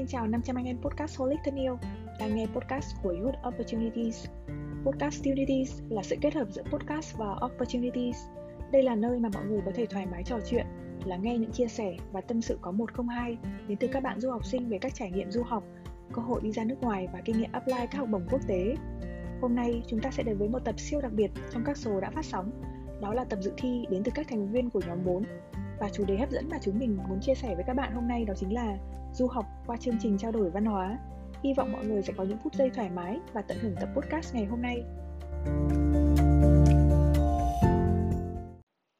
Xin chào 500 anh em podcast Holic thân yêu Đang nghe podcast của Youth Opportunities Podcast Opportunities là sự kết hợp giữa podcast và Opportunities Đây là nơi mà mọi người có thể thoải mái trò chuyện lắng nghe những chia sẻ và tâm sự có 102 đến từ các bạn du học sinh về các trải nghiệm du học, cơ hội đi ra nước ngoài và kinh nghiệm apply các học bổng quốc tế. Hôm nay chúng ta sẽ đến với một tập siêu đặc biệt trong các số đã phát sóng. Đó là tập dự thi đến từ các thành viên của nhóm 4 và chủ đề hấp dẫn mà chúng mình muốn chia sẻ với các bạn hôm nay đó chính là du học qua chương trình trao đổi văn hóa. Hy vọng mọi người sẽ có những phút giây thoải mái và tận hưởng tập podcast ngày hôm nay.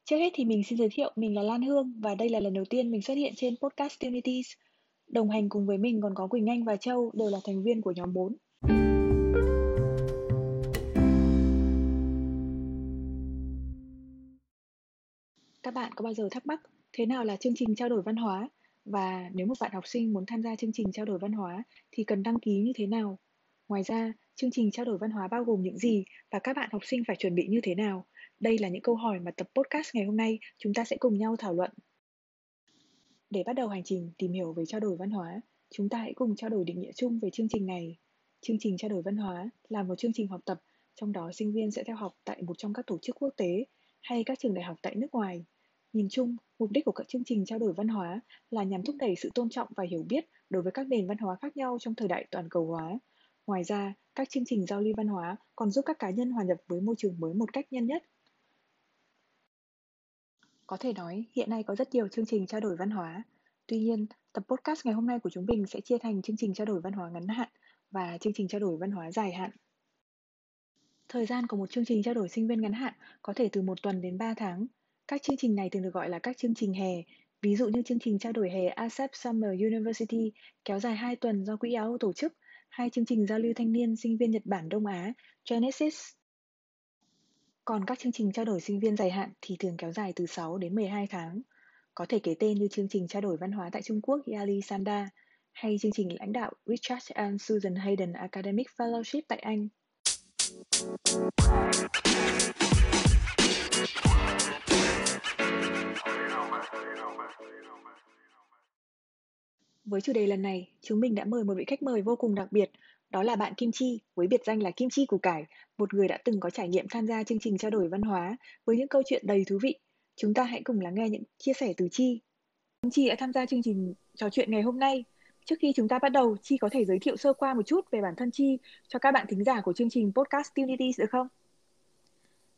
Trước hết thì mình xin giới thiệu mình là Lan Hương và đây là lần đầu tiên mình xuất hiện trên podcast Unities. Đồng hành cùng với mình còn có Quỳnh Anh và Châu, đều là thành viên của nhóm 4. Các bạn có bao giờ thắc mắc thế nào là chương trình trao đổi văn hóa và nếu một bạn học sinh muốn tham gia chương trình trao đổi văn hóa thì cần đăng ký như thế nào? Ngoài ra, chương trình trao đổi văn hóa bao gồm những gì và các bạn học sinh phải chuẩn bị như thế nào? Đây là những câu hỏi mà tập podcast ngày hôm nay chúng ta sẽ cùng nhau thảo luận. Để bắt đầu hành trình tìm hiểu về trao đổi văn hóa, chúng ta hãy cùng trao đổi định nghĩa chung về chương trình này. Chương trình trao đổi văn hóa là một chương trình học tập, trong đó sinh viên sẽ theo học tại một trong các tổ chức quốc tế hay các trường đại học tại nước ngoài. Nhìn chung, mục đích của các chương trình trao đổi văn hóa là nhằm thúc đẩy sự tôn trọng và hiểu biết đối với các nền văn hóa khác nhau trong thời đại toàn cầu hóa. Ngoài ra, các chương trình giao lưu văn hóa còn giúp các cá nhân hòa nhập với môi trường mới một cách nhanh nhất có thể nói, hiện nay có rất nhiều chương trình trao đổi văn hóa. Tuy nhiên, tập podcast ngày hôm nay của chúng mình sẽ chia thành chương trình trao đổi văn hóa ngắn hạn và chương trình trao đổi văn hóa dài hạn. Thời gian của một chương trình trao đổi sinh viên ngắn hạn có thể từ một tuần đến 3 tháng. Các chương trình này thường được gọi là các chương trình hè, ví dụ như chương trình trao đổi hè ASEP Summer University kéo dài 2 tuần do Quỹ Áo tổ chức, hai chương trình giao lưu thanh niên sinh viên Nhật Bản Đông Á Genesis còn các chương trình trao đổi sinh viên dài hạn thì thường kéo dài từ 6 đến 12 tháng. Có thể kể tên như chương trình trao đổi văn hóa tại Trung Quốc Yali Sanda hay chương trình lãnh đạo Richard and Susan Hayden Academic Fellowship tại Anh. Với chủ đề lần này, chúng mình đã mời một vị khách mời vô cùng đặc biệt, đó là bạn Kim Chi, với biệt danh là Kim Chi củ cải, một người đã từng có trải nghiệm tham gia chương trình trao đổi văn hóa với những câu chuyện đầy thú vị. Chúng ta hãy cùng lắng nghe những chia sẻ từ Chi. Kim Chi đã tham gia chương trình trò chuyện ngày hôm nay. Trước khi chúng ta bắt đầu, Chi có thể giới thiệu sơ qua một chút về bản thân Chi cho các bạn thính giả của chương trình Podcast Unity được không?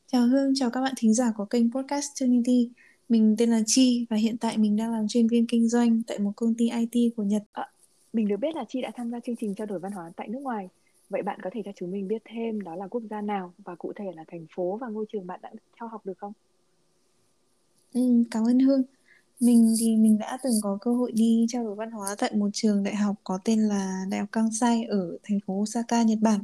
Chào Hương, chào các bạn thính giả của kênh Podcast Unity. Mình tên là Chi và hiện tại mình đang làm chuyên viên kinh doanh tại một công ty IT của Nhật. À, mình được biết là Chi đã tham gia chương trình trao đổi văn hóa tại nước ngoài. Vậy bạn có thể cho chúng mình biết thêm đó là quốc gia nào và cụ thể là thành phố và ngôi trường bạn đã theo học được không? Ừ, cảm ơn Hương. Mình thì mình đã từng có cơ hội đi trao đổi văn hóa tại một trường đại học có tên là Đại học Kansai ở thành phố Osaka, Nhật Bản.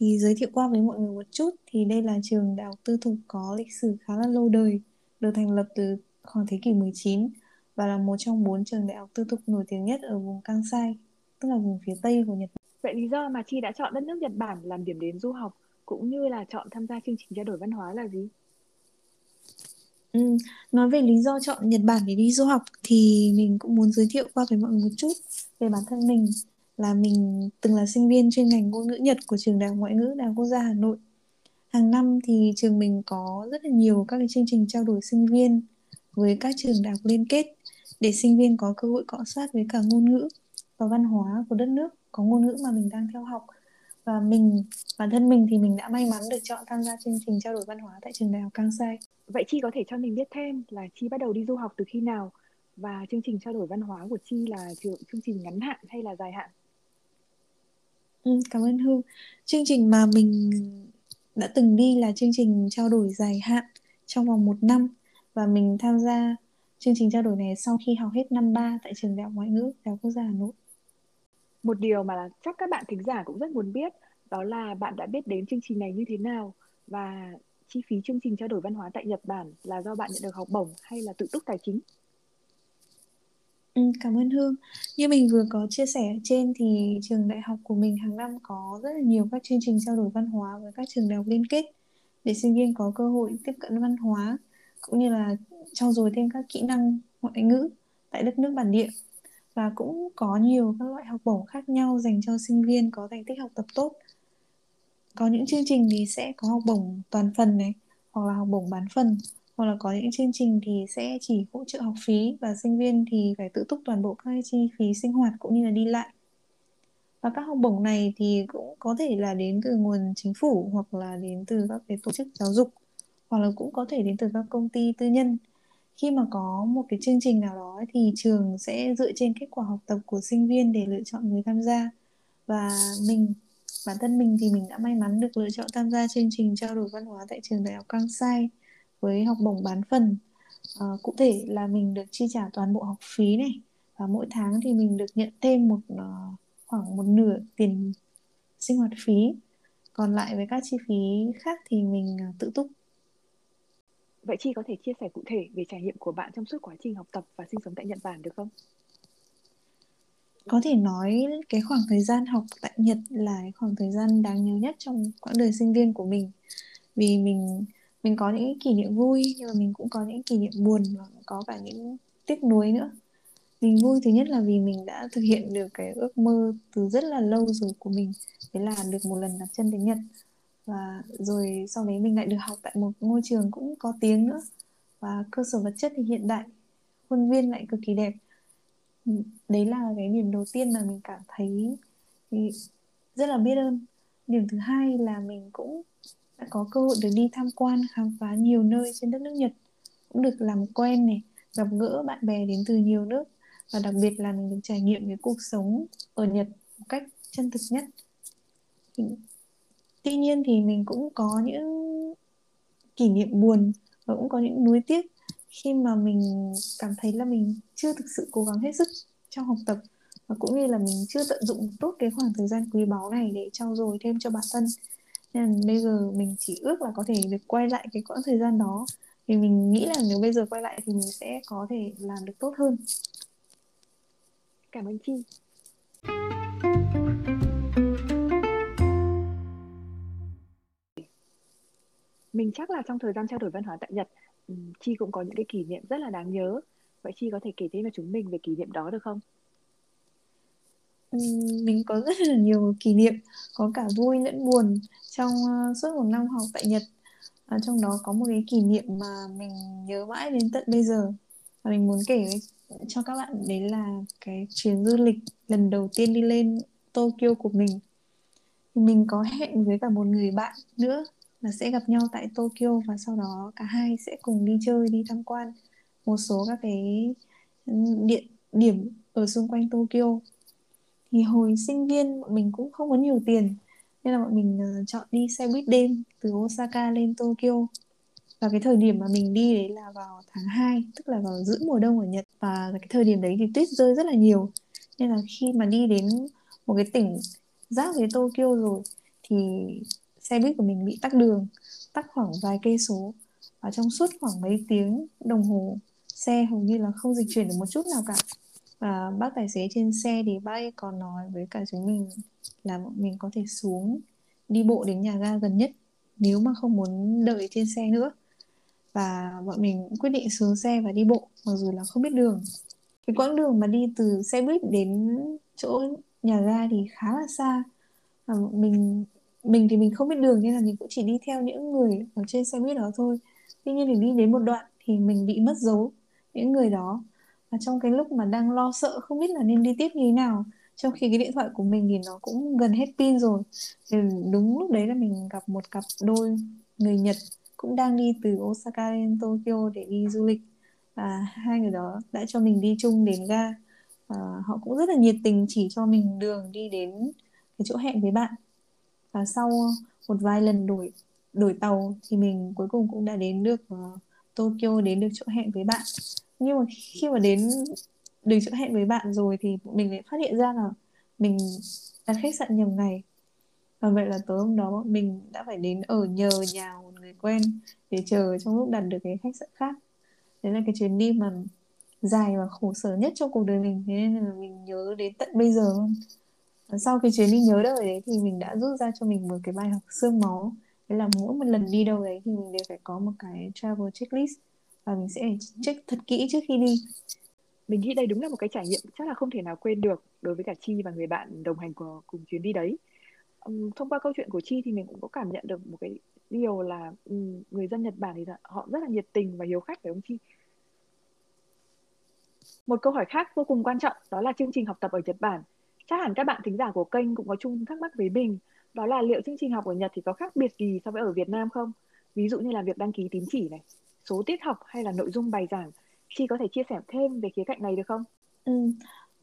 Thì giới thiệu qua với mọi người một chút thì đây là trường đại học tư thục có lịch sử khá là lâu đời, được thành lập từ khoảng thế kỷ 19 và là một trong bốn trường đại học tư thục nổi tiếng nhất ở vùng Kansai, tức là vùng phía Tây của Nhật Bản. Vậy lý do mà Chi đã chọn đất nước Nhật Bản làm điểm đến du học cũng như là chọn tham gia chương trình trao đổi văn hóa là gì? Ừ, nói về lý do chọn Nhật Bản để đi du học thì mình cũng muốn giới thiệu qua với mọi người một chút về bản thân mình là mình từng là sinh viên chuyên ngành ngôn ngữ Nhật của trường Đại học Ngoại ngữ Đại học Quốc gia Hà Nội. Hàng năm thì trường mình có rất là nhiều các cái chương trình trao đổi sinh viên với các trường đại học liên kết để sinh viên có cơ hội cọ sát với cả ngôn ngữ và văn hóa của đất nước có ngôn ngữ mà mình đang theo học và mình bản thân mình thì mình đã may mắn được chọn tham gia chương trình trao đổi văn hóa tại trường đại học Kansai. Vậy Chi có thể cho mình biết thêm là Chi bắt đầu đi du học từ khi nào và chương trình trao đổi văn hóa của Chi là chương trình ngắn hạn hay là dài hạn? Ừ, cảm ơn Hương. Chương trình mà mình đã từng đi là chương trình trao đổi dài hạn trong vòng một năm và mình tham gia chương trình trao đổi này sau khi học hết năm ba tại trường Đại học Ngoại ngữ Đại học Quốc gia Hà Nội. Một điều mà chắc các bạn thính giả cũng rất muốn biết, đó là bạn đã biết đến chương trình này như thế nào và chi phí chương trình trao đổi văn hóa tại Nhật Bản là do bạn nhận được học bổng hay là tự túc tài chính? Ừ, cảm ơn Hương. Như mình vừa có chia sẻ ở trên thì trường đại học của mình hàng năm có rất là nhiều các chương trình trao đổi văn hóa với các trường đại học liên kết để sinh viên có cơ hội tiếp cận văn hóa cũng như là trau dồi thêm các kỹ năng ngoại ngữ tại đất nước bản địa. và cũng có nhiều các loại học bổng khác nhau dành cho sinh viên có thành tích học tập tốt có những chương trình thì sẽ có học bổng toàn phần này hoặc là học bổng bán phần hoặc là có những chương trình thì sẽ chỉ hỗ trợ học phí và sinh viên thì phải tự túc toàn bộ các chi phí sinh hoạt cũng như là đi lại. Và các học bổng này thì cũng có thể là đến từ nguồn chính phủ hoặc là đến từ các cái tổ chức giáo dục, hoặc là cũng có thể đến từ các công ty tư nhân. Khi mà có một cái chương trình nào đó thì trường sẽ dựa trên kết quả học tập của sinh viên để lựa chọn người tham gia. Và mình, bản thân mình thì mình đã may mắn được lựa chọn tham gia chương trình trao đổi văn hóa tại trường đại học Kansai với học bổng bán phần à, cụ thể là mình được chi trả toàn bộ học phí này và mỗi tháng thì mình được nhận thêm một uh, khoảng một nửa tiền sinh hoạt phí còn lại với các chi phí khác thì mình uh, tự túc Vậy Chi có thể chia sẻ cụ thể về trải nghiệm của bạn trong suốt quá trình học tập và sinh sống tại Nhật Bản được không? Có thể nói cái khoảng thời gian học tại Nhật là khoảng thời gian đáng nhớ nhất trong quãng đời sinh viên của mình. Vì mình mình có những kỷ niệm vui nhưng mà mình cũng có những kỷ niệm buồn và có cả những tiếc nuối nữa. Mình vui thứ nhất là vì mình đã thực hiện được cái ước mơ từ rất là lâu rồi của mình, đấy là được một lần đặt chân đến Nhật. Và rồi sau đấy mình lại được học tại một ngôi trường cũng có tiếng nữa. Và cơ sở vật chất thì hiện đại khuôn viên lại cực kỳ đẹp. Đấy là cái điểm đầu tiên mà mình cảm thấy thì rất là biết ơn. Điểm thứ hai là mình cũng đã có cơ hội được đi tham quan, khám phá nhiều nơi trên đất nước Nhật. Cũng được làm quen này, gặp gỡ bạn bè đến từ nhiều nước. Và đặc biệt là mình được trải nghiệm cái cuộc sống ở Nhật một cách chân thực nhất. Tuy nhiên thì mình cũng có những kỷ niệm buồn và cũng có những nuối tiếc khi mà mình cảm thấy là mình chưa thực sự cố gắng hết sức trong học tập. Và cũng như là mình chưa tận dụng tốt cái khoảng thời gian quý báu này để trau dồi thêm cho bản thân nên là bây giờ mình chỉ ước là có thể được quay lại cái quãng thời gian đó thì mình nghĩ là nếu bây giờ quay lại thì mình sẽ có thể làm được tốt hơn cảm ơn chi Mình chắc là trong thời gian trao đổi văn hóa tại Nhật, Chi cũng có những cái kỷ niệm rất là đáng nhớ. Vậy Chi có thể kể thêm cho chúng mình về kỷ niệm đó được không? Mình có rất là nhiều kỷ niệm, có cả vui lẫn buồn trong ờ, suốt một năm học tại Nhật. À, trong đó có một cái kỷ niệm mà mình nhớ mãi đến tận bây giờ và mình muốn kể cho các bạn đấy là cái chuyến du lịch lần đầu tiên đi lên Tokyo của mình. Mình có hẹn với cả một người bạn nữa là sẽ gặp nhau tại Tokyo và sau đó cả hai sẽ cùng đi chơi đi tham quan một số các cái địa điểm ở xung quanh Tokyo thì hồi sinh viên bọn mình cũng không có nhiều tiền nên là bọn mình uh, chọn đi xe buýt đêm từ Osaka lên Tokyo. Và cái thời điểm mà mình đi đấy là vào tháng 2 tức là vào giữa mùa đông ở Nhật. Và cái thời điểm đấy thì tuyết rơi rất là nhiều. Nên là khi mà đi đến một cái tỉnh giáp với Tokyo rồi thì xe buýt của mình bị tắc đường tắc khoảng vài cây số. Và trong suốt khoảng mấy tiếng đồng hồ xe hầu như là không dịch chuyển được một chút nào cả và bác tài xế trên xe thì bác ấy còn nói với cả chúng mình là bọn mình có thể xuống, đi bộ đến nhà ga gần nhất nếu mà không muốn đợi trên xe nữa. Và bọn mình quyết định xuống xe và đi bộ, mặc dù là không biết đường. Cái quãng đường mà đi từ xe buýt đến chỗ nhà ga thì khá là xa. Và mình mình thì mình không biết đường nên là mình cũng chỉ đi theo những người ở trên xe buýt đó thôi. Tuy nhiên thì đi đến một đoạn thì mình bị mất dấu, những người đó và trong cái lúc mà đang lo sợ không biết là nên đi tiếp như thế nào. Trong khi cái điện thoại của mình thì nó cũng gần hết pin rồi. Thì đúng lúc đấy là mình gặp một cặp đôi người Nhật cũng đang đi từ Osaka đến Tokyo để đi du lịch. Và hai người đó đã cho mình đi chung đến ga. Và họ cũng rất là nhiệt tình chỉ cho mình đường đi đến cái chỗ hẹn với bạn. Và sau một vài lần đổi đổi tàu thì mình cuối cùng cũng đã đến được uh, Tokyo đến được chỗ hẹn với bạn nhưng mà khi mà đến được chỗ hẹn với bạn rồi thì mình lại phát hiện ra là mình đặt khách sạn nhầm ngày. Và vậy là tối hôm đó mình đã phải đến ở nhờ nhà một người quen để chờ trong lúc đặt được cái khách sạn khác. Đấy là cái chuyến đi mà dài và khổ sở nhất trong cuộc đời mình. Thế nên là mình nhớ đến tận bây giờ luôn. Sau cái chuyến đi nhớ đời đấy thì mình đã rút ra cho mình một cái bài học xương máu. Đấy là mỗi một lần đi đâu đấy thì mình đều phải có một cái travel checklist và mình sẽ check thật kỹ trước khi đi Mình nghĩ đây đúng là một cái trải nghiệm chắc là không thể nào quên được đối với cả Chi và người bạn đồng hành của cùng chuyến đi đấy. Thông qua câu chuyện của Chi thì mình cũng có cảm nhận được một cái điều là người dân Nhật Bản thì họ rất là nhiệt tình và hiếu khách phải không Chi? Một câu hỏi khác vô cùng quan trọng đó là chương trình học tập ở Nhật Bản. Chắc hẳn các bạn thính giả của kênh cũng có chung thắc mắc với mình, đó là liệu chương trình học ở Nhật thì có khác biệt gì so với ở Việt Nam không? Ví dụ như là việc đăng ký tín chỉ này, số tiết học hay là nội dung bài giảng. Chi có thể chia sẻ thêm về khía cạnh này được không? Ừ.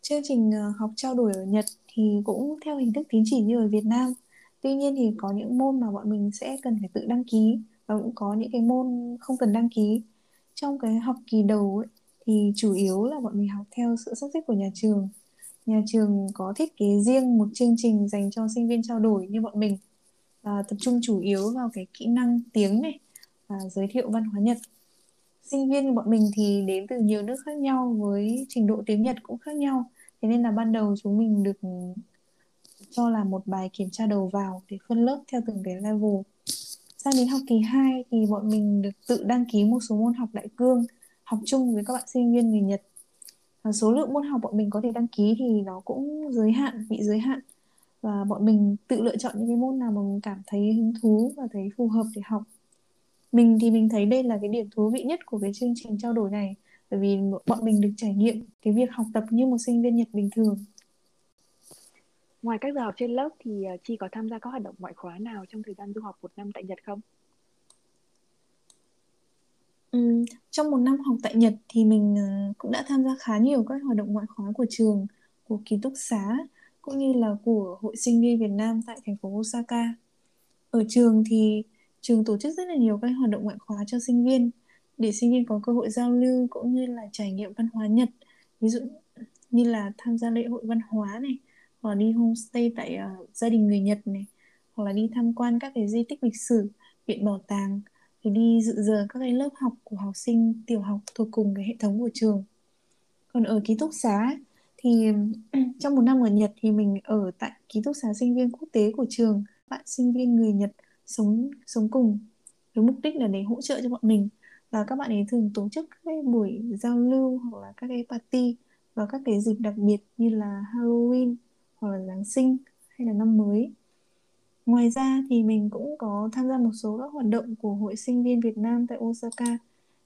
Chương trình ờ, học trao đổi ở Nhật thì cũng theo hình thức tín chỉ như ở Việt Nam. Tuy nhiên thì có những môn mà bọn mình sẽ cần phải tự đăng ký và cũng có những cái môn không cần đăng ký. Trong cái học kỳ đầu ấy, thì chủ yếu là bọn mình học theo sự sắp xếp của nhà trường. Nhà trường có thiết kế riêng một chương trình dành cho sinh viên trao đổi như bọn mình và tập trung chủ yếu vào cái kỹ năng tiếng này và giới thiệu văn hóa Nhật. Sinh viên bọn mình thì đến từ nhiều nước khác nhau với trình độ tiếng Nhật cũng khác nhau. Thế nên là ban đầu chúng mình được cho là một bài kiểm tra đầu vào để phân lớp theo từng cái level. Sang đến học kỳ 2 thì bọn mình được tự đăng ký một số môn học đại cương, học chung với các bạn sinh viên người Nhật và số lượng môn học bọn mình có thể đăng ký thì nó cũng giới hạn, bị giới hạn và bọn mình tự lựa chọn những cái môn nào mà mình cảm thấy hứng thú và thấy phù hợp để học mình thì mình thấy đây là cái điểm thú vị nhất của cái chương trình trao đổi này bởi vì bọn mình được trải nghiệm cái việc học tập như một sinh viên Nhật bình thường Ngoài các giờ học trên lớp thì ờ, Chi có tham gia các hoạt động ngoại khóa nào trong thời gian du học một năm tại Nhật không? Ừ, trong một năm học tại Nhật thì mình ờ, cũng đã tham gia khá nhiều các hoạt động ngoại khóa của trường, của ký túc xá cũng như là của Hội sinh viên Việt Nam tại thành phố Osaka. Ở trường thì trường tổ chức rất là nhiều các hoạt động ngoại khóa cho sinh viên để sinh viên có cơ hội giao lưu cũng như là trải nghiệm văn hóa Nhật. Ví dụ như là tham gia lễ hội văn hóa này, hoặc là đi homestay tại uh, gia đình người Nhật này, hoặc là đi tham quan các cái di tích lịch sử, viện bảo tàng thì đi dự giờ các cái lớp học của học sinh tiểu học thuộc cùng cái hệ thống của trường còn ở ký túc xá thì trong một năm ở Nhật thì mình ở tại ký túc xá sinh viên quốc tế của trường bạn sinh viên người Nhật sống sống cùng với mục đích là để hỗ trợ cho bọn mình và các bạn ấy thường tổ chức các cái buổi giao lưu hoặc là các cái party vào các cái dịp đặc biệt như là Halloween hoặc là Giáng sinh hay là năm mới Ngoài ra thì mình cũng có tham gia một số các hoạt động của Hội sinh viên Việt Nam tại Osaka,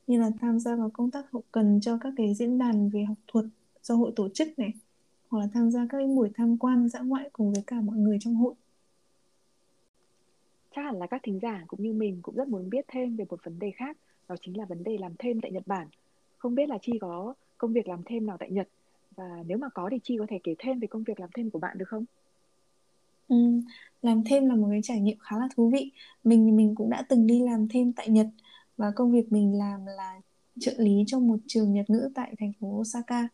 như là tham gia vào công tác hậu cần cho các cái diễn đàn về học thuật do hội tổ chức này, hoặc là tham gia các buổi tham quan dã ngoại cùng với cả mọi người trong hội. Chắc hẳn là các thính giả cũng như mình cũng rất muốn biết thêm về một vấn đề khác, đó chính là vấn đề làm thêm tại Nhật Bản. Không biết là Chi có công việc làm thêm nào tại Nhật và nếu mà có thì Chi có thể kể thêm về công việc làm thêm của bạn được không? Ừ, làm thêm là một cái trải nghiệm khá là thú vị. Mình thì mình cũng đã từng đi làm thêm tại Nhật và công việc mình làm là trợ lý cho một trường Nhật ngữ tại thành phố Osaka.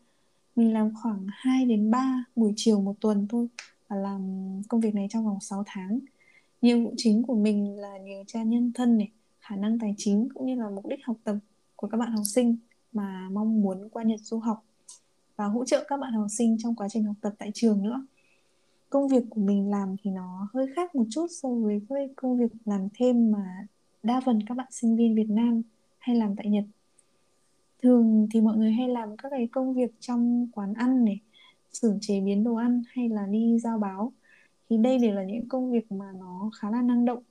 Mình làm khoảng 2 đến 3 buổi chiều một tuần thôi và làm công việc này trong vòng 6 tháng. Nhiệm vụ chính của mình là điều tra nhân thân này, khả năng tài chính cũng như là mục đích học tập của các bạn học sinh mà mong muốn qua Nhật du học và hỗ trợ các bạn học sinh trong quá trình học tập tại trường nữa công việc của mình làm thì nó hơi khác một chút so với cái công việc làm thêm mà đa phần các bạn sinh viên Việt Nam hay làm tại Nhật. Thường thì mọi người hay làm các cái công việc trong quán ăn này, xưởng chế biến đồ ăn hay là đi giao báo. Thì đây đều là những công việc mà nó khá là năng động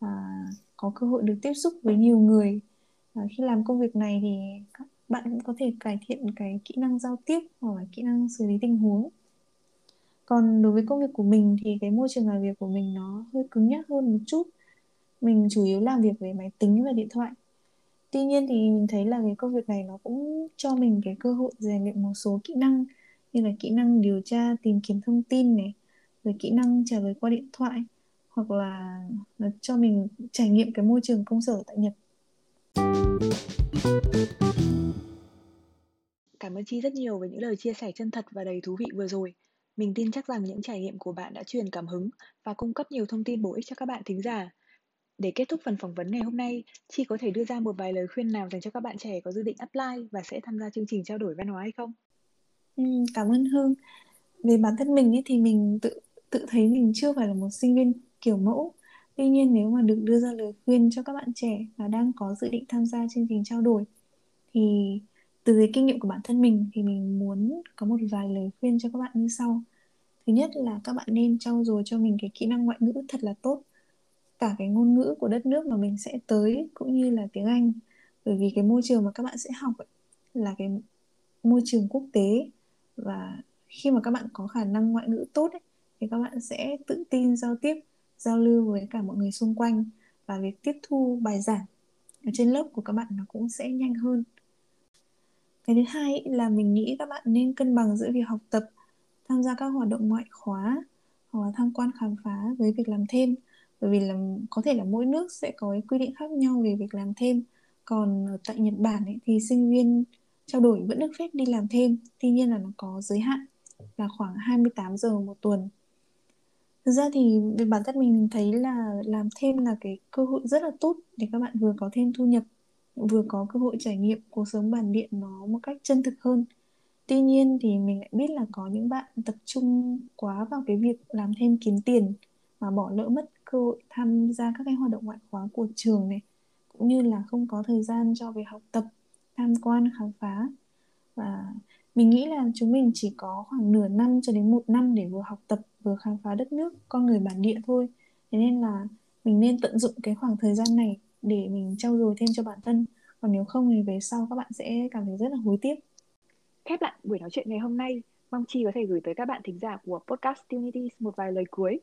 và có cơ hội được tiếp xúc với nhiều người. Và khi làm công việc này thì các bạn cũng có thể cải thiện cái kỹ năng giao tiếp hoặc là kỹ năng xử lý tình huống. Còn đối với công việc của mình thì cái môi trường làm việc của mình nó hơi cứng nhắc hơn một chút. Mình chủ yếu làm việc với máy tính và điện thoại. Tuy nhiên thì mình thấy là cái công việc này nó cũng cho mình cái cơ hội rèn luyện một số kỹ năng như là kỹ năng điều tra, tìm kiếm thông tin này rồi kỹ năng trả lời qua điện thoại hoặc là nó cho mình trải nghiệm cái môi trường công sở tại Nhật Cảm ơn Chi rất nhiều với những lời chia sẻ chân thật và đầy thú vị vừa rồi. Mình tin chắc rằng những trải nghiệm của bạn đã truyền cảm hứng và cung cấp nhiều thông tin bổ ích cho các bạn thính giả. Để kết thúc phần phỏng vấn ngày hôm nay, Chi có thể đưa ra một vài lời khuyên nào dành cho các bạn trẻ có dự định apply và sẽ tham gia chương trình trao đổi văn hóa hay không? Ừ, cảm ơn Hương. Về bản thân mình ý, thì mình tự tự thấy mình chưa phải là một sinh viên kiểu mẫu. Tuy nhiên nếu mà được đưa ra lời khuyên cho các bạn trẻ và đang có dự định tham gia chương trình trao đổi thì từ cái kinh nghiệm của bản thân mình thì mình muốn có một vài lời khuyên cho các bạn như sau. Thứ nhất là các bạn nên trau dồi cho mình cái kỹ năng ngoại ngữ thật là tốt. Cả cái ngôn ngữ của đất nước mà mình sẽ tới cũng như là tiếng Anh. Bởi vì cái môi trường mà các bạn sẽ học ấy, là cái môi trường quốc tế và khi mà các bạn có khả năng ngoại ngữ tốt ấy, thì các bạn sẽ tự tin giao tiếp giao lưu với cả mọi người xung quanh và việc tiếp thu bài giảng ở trên lớp của các bạn nó cũng sẽ nhanh hơn. Cái thứ hai là mình nghĩ các bạn nên cân bằng giữa việc học tập tham gia các hoạt động ngoại khóa hoặc là tham quan khám phá với việc làm thêm. Bởi vì là có thể là mỗi nước sẽ có cái quy định khác nhau về việc làm thêm. Còn ở tại Nhật Bản ấy, thì sinh viên trao đổi vẫn được phép đi làm thêm tuy nhiên là nó có giới hạn là khoảng 28 giờ một tuần thực ra thì về bản thân mình thấy là làm thêm là cái cơ hội rất là tốt để các bạn vừa có thêm thu nhập, vừa có cơ hội trải nghiệm cuộc sống bản địa nó một cách chân thực hơn. Tuy nhiên thì mình lại biết là có những bạn tập trung quá vào cái việc làm thêm kiếm tiền mà bỏ lỡ mất cơ hội tham gia các cái hoạt động ngoại khóa của trường này, cũng như là không có thời gian cho việc học tập, tham quan, khám phá. Và mình nghĩ là chúng mình chỉ có khoảng nửa năm cho đến một năm để vừa học tập vừa khám phá đất nước con người bản địa thôi. Thế nên là mình nên tận dụng cái khoảng thời gian này để mình trau dồi thêm cho bản thân. Còn nếu không thì về sau các bạn sẽ cảm thấy rất là hối tiếc. Khép lại buổi nói chuyện ngày hôm nay mong chi có thể gửi tới các bạn thính giả của podcast Unity một vài lời cuối.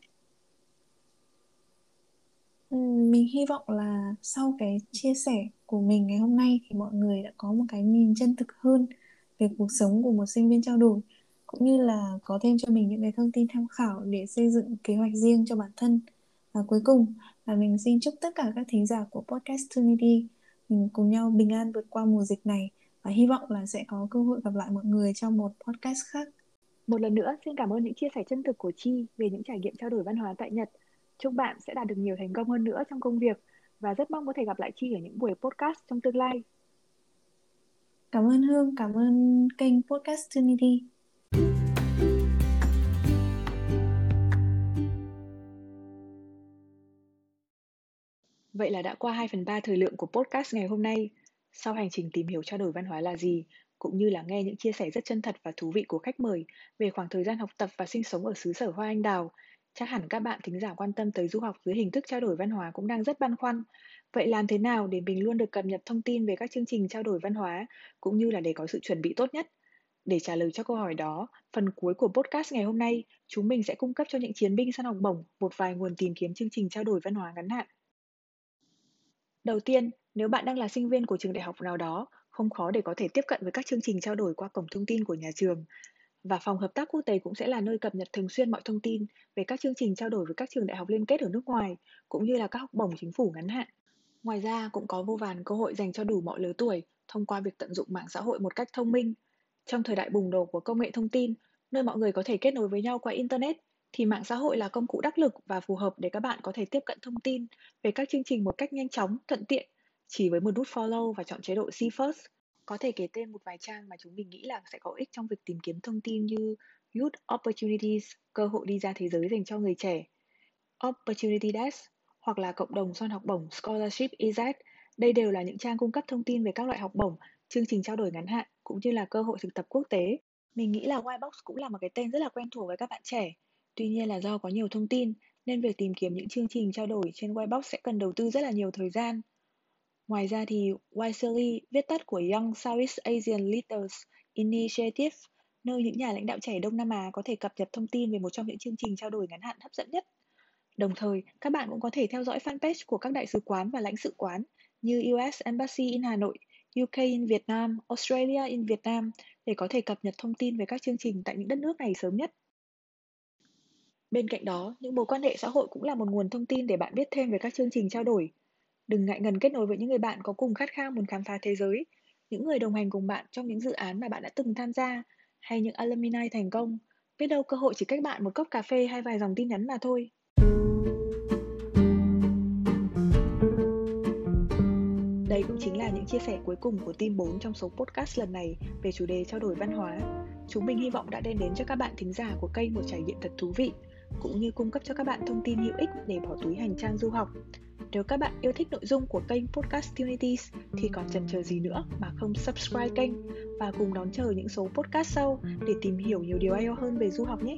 Mình hy vọng là sau cái chia sẻ của mình ngày hôm nay thì mọi người đã có một cái nhìn chân thực hơn về cuộc sống của một sinh viên trao đổi cũng như là có thêm cho mình những cái thông tin tham khảo để xây dựng kế hoạch riêng cho bản thân và cuối cùng là mình xin chúc tất cả các thính giả của podcast Trinity mình cùng nhau bình an vượt qua mùa dịch này và hy vọng là sẽ có cơ hội gặp lại mọi người trong một podcast khác. Một lần nữa, xin cảm ơn những chia sẻ chân thực của Chi về những trải nghiệm trao đổi văn hóa tại Nhật. Chúc bạn sẽ đạt được nhiều thành công hơn nữa trong công việc và rất mong có thể gặp lại Chi ở những buổi podcast trong tương lai. Cảm ơn Hương, cảm ơn kênh Podcast Trinity. Vậy là đã qua 2 phần 3 thời lượng của podcast ngày hôm nay. Sau hành trình tìm hiểu trao đổi văn hóa là gì, cũng như là nghe những chia sẻ rất chân thật và thú vị của khách mời về khoảng thời gian học tập và sinh sống ở xứ sở Hoa Anh Đào, chắc hẳn các bạn thính giả quan tâm tới du học dưới hình thức trao đổi văn hóa cũng đang rất băn khoăn. Vậy làm thế nào để mình luôn được cập nhật thông tin về các chương trình trao đổi văn hóa, cũng như là để có sự chuẩn bị tốt nhất? Để trả lời cho câu hỏi đó, phần cuối của podcast ngày hôm nay, chúng mình sẽ cung cấp cho những chiến binh săn học bổng một vài nguồn tìm kiếm chương trình trao đổi văn hóa ngắn hạn. Đầu tiên, nếu bạn đang là sinh viên của trường đại học nào đó, không khó để có thể tiếp cận với các chương trình trao đổi qua cổng thông tin của nhà trường. Và phòng hợp tác quốc tế cũng sẽ là nơi cập nhật thường xuyên mọi thông tin về các chương trình trao đổi với các trường đại học liên kết ở nước ngoài, cũng như là các học bổng chính phủ ngắn hạn. Ngoài ra, cũng có vô vàn cơ hội dành cho đủ mọi lứa tuổi thông qua việc tận dụng mạng xã hội một cách thông minh. Trong thời đại bùng nổ của công nghệ thông tin, nơi mọi người có thể kết nối với nhau qua internet, thì mạng xã hội là công cụ đắc lực và phù hợp để các bạn có thể tiếp cận thông tin về các chương trình một cách nhanh chóng, thuận tiện chỉ với một nút follow và chọn chế độ See First. Có thể kể tên một vài trang mà chúng mình nghĩ là sẽ có ích trong việc tìm kiếm thông tin như Youth Opportunities, cơ hội đi ra thế giới dành cho người trẻ, Opportunity Desk hoặc là cộng đồng son học bổng Scholarship EZ. Đây đều là những trang cung cấp thông tin về các loại học bổng, chương trình trao đổi ngắn hạn cũng như là cơ hội thực tập quốc tế. Mình nghĩ là Whitebox cũng là một cái tên rất là quen thuộc với các bạn trẻ. Tuy nhiên là do có nhiều thông tin nên việc tìm kiếm những chương trình trao đổi trên Whitebox sẽ cần đầu tư rất là nhiều thời gian. Ngoài ra thì YSERI, viết tắt của Young Southeast Asian Leaders Initiative, nơi những nhà lãnh đạo trẻ Đông Nam Á có thể cập nhật thông tin về một trong những chương trình trao đổi ngắn hạn hấp dẫn nhất. Đồng thời, các bạn cũng có thể theo dõi fanpage của các đại sứ quán và lãnh sự quán như US Embassy in Hà Nội, UK in Việt Nam, Australia in Việt Nam để có thể cập nhật thông tin về các chương trình tại những đất nước này sớm nhất. Bên cạnh đó, những mối quan hệ xã hội cũng là một nguồn thông tin để bạn biết thêm về các chương trình trao đổi. Đừng ngại ngần kết nối với những người bạn có cùng khát khao muốn khám phá thế giới, những người đồng hành cùng bạn trong những dự án mà bạn đã từng tham gia, hay những alumni thành công. Biết đâu cơ hội chỉ cách bạn một cốc cà phê hay vài dòng tin nhắn mà thôi. Đây cũng chính là những chia sẻ cuối cùng của team 4 trong số podcast lần này về chủ đề trao đổi văn hóa. Chúng mình hy vọng đã đem đến cho các bạn thính giả của kênh một trải nghiệm thật thú vị, cũng như cung cấp cho các bạn thông tin hữu ích để bỏ túi hành trang du học. Nếu các bạn yêu thích nội dung của kênh Podcast Unities thì còn chần chờ gì nữa mà không subscribe kênh và cùng đón chờ những số podcast sau để tìm hiểu nhiều điều hay hơn về du học nhé.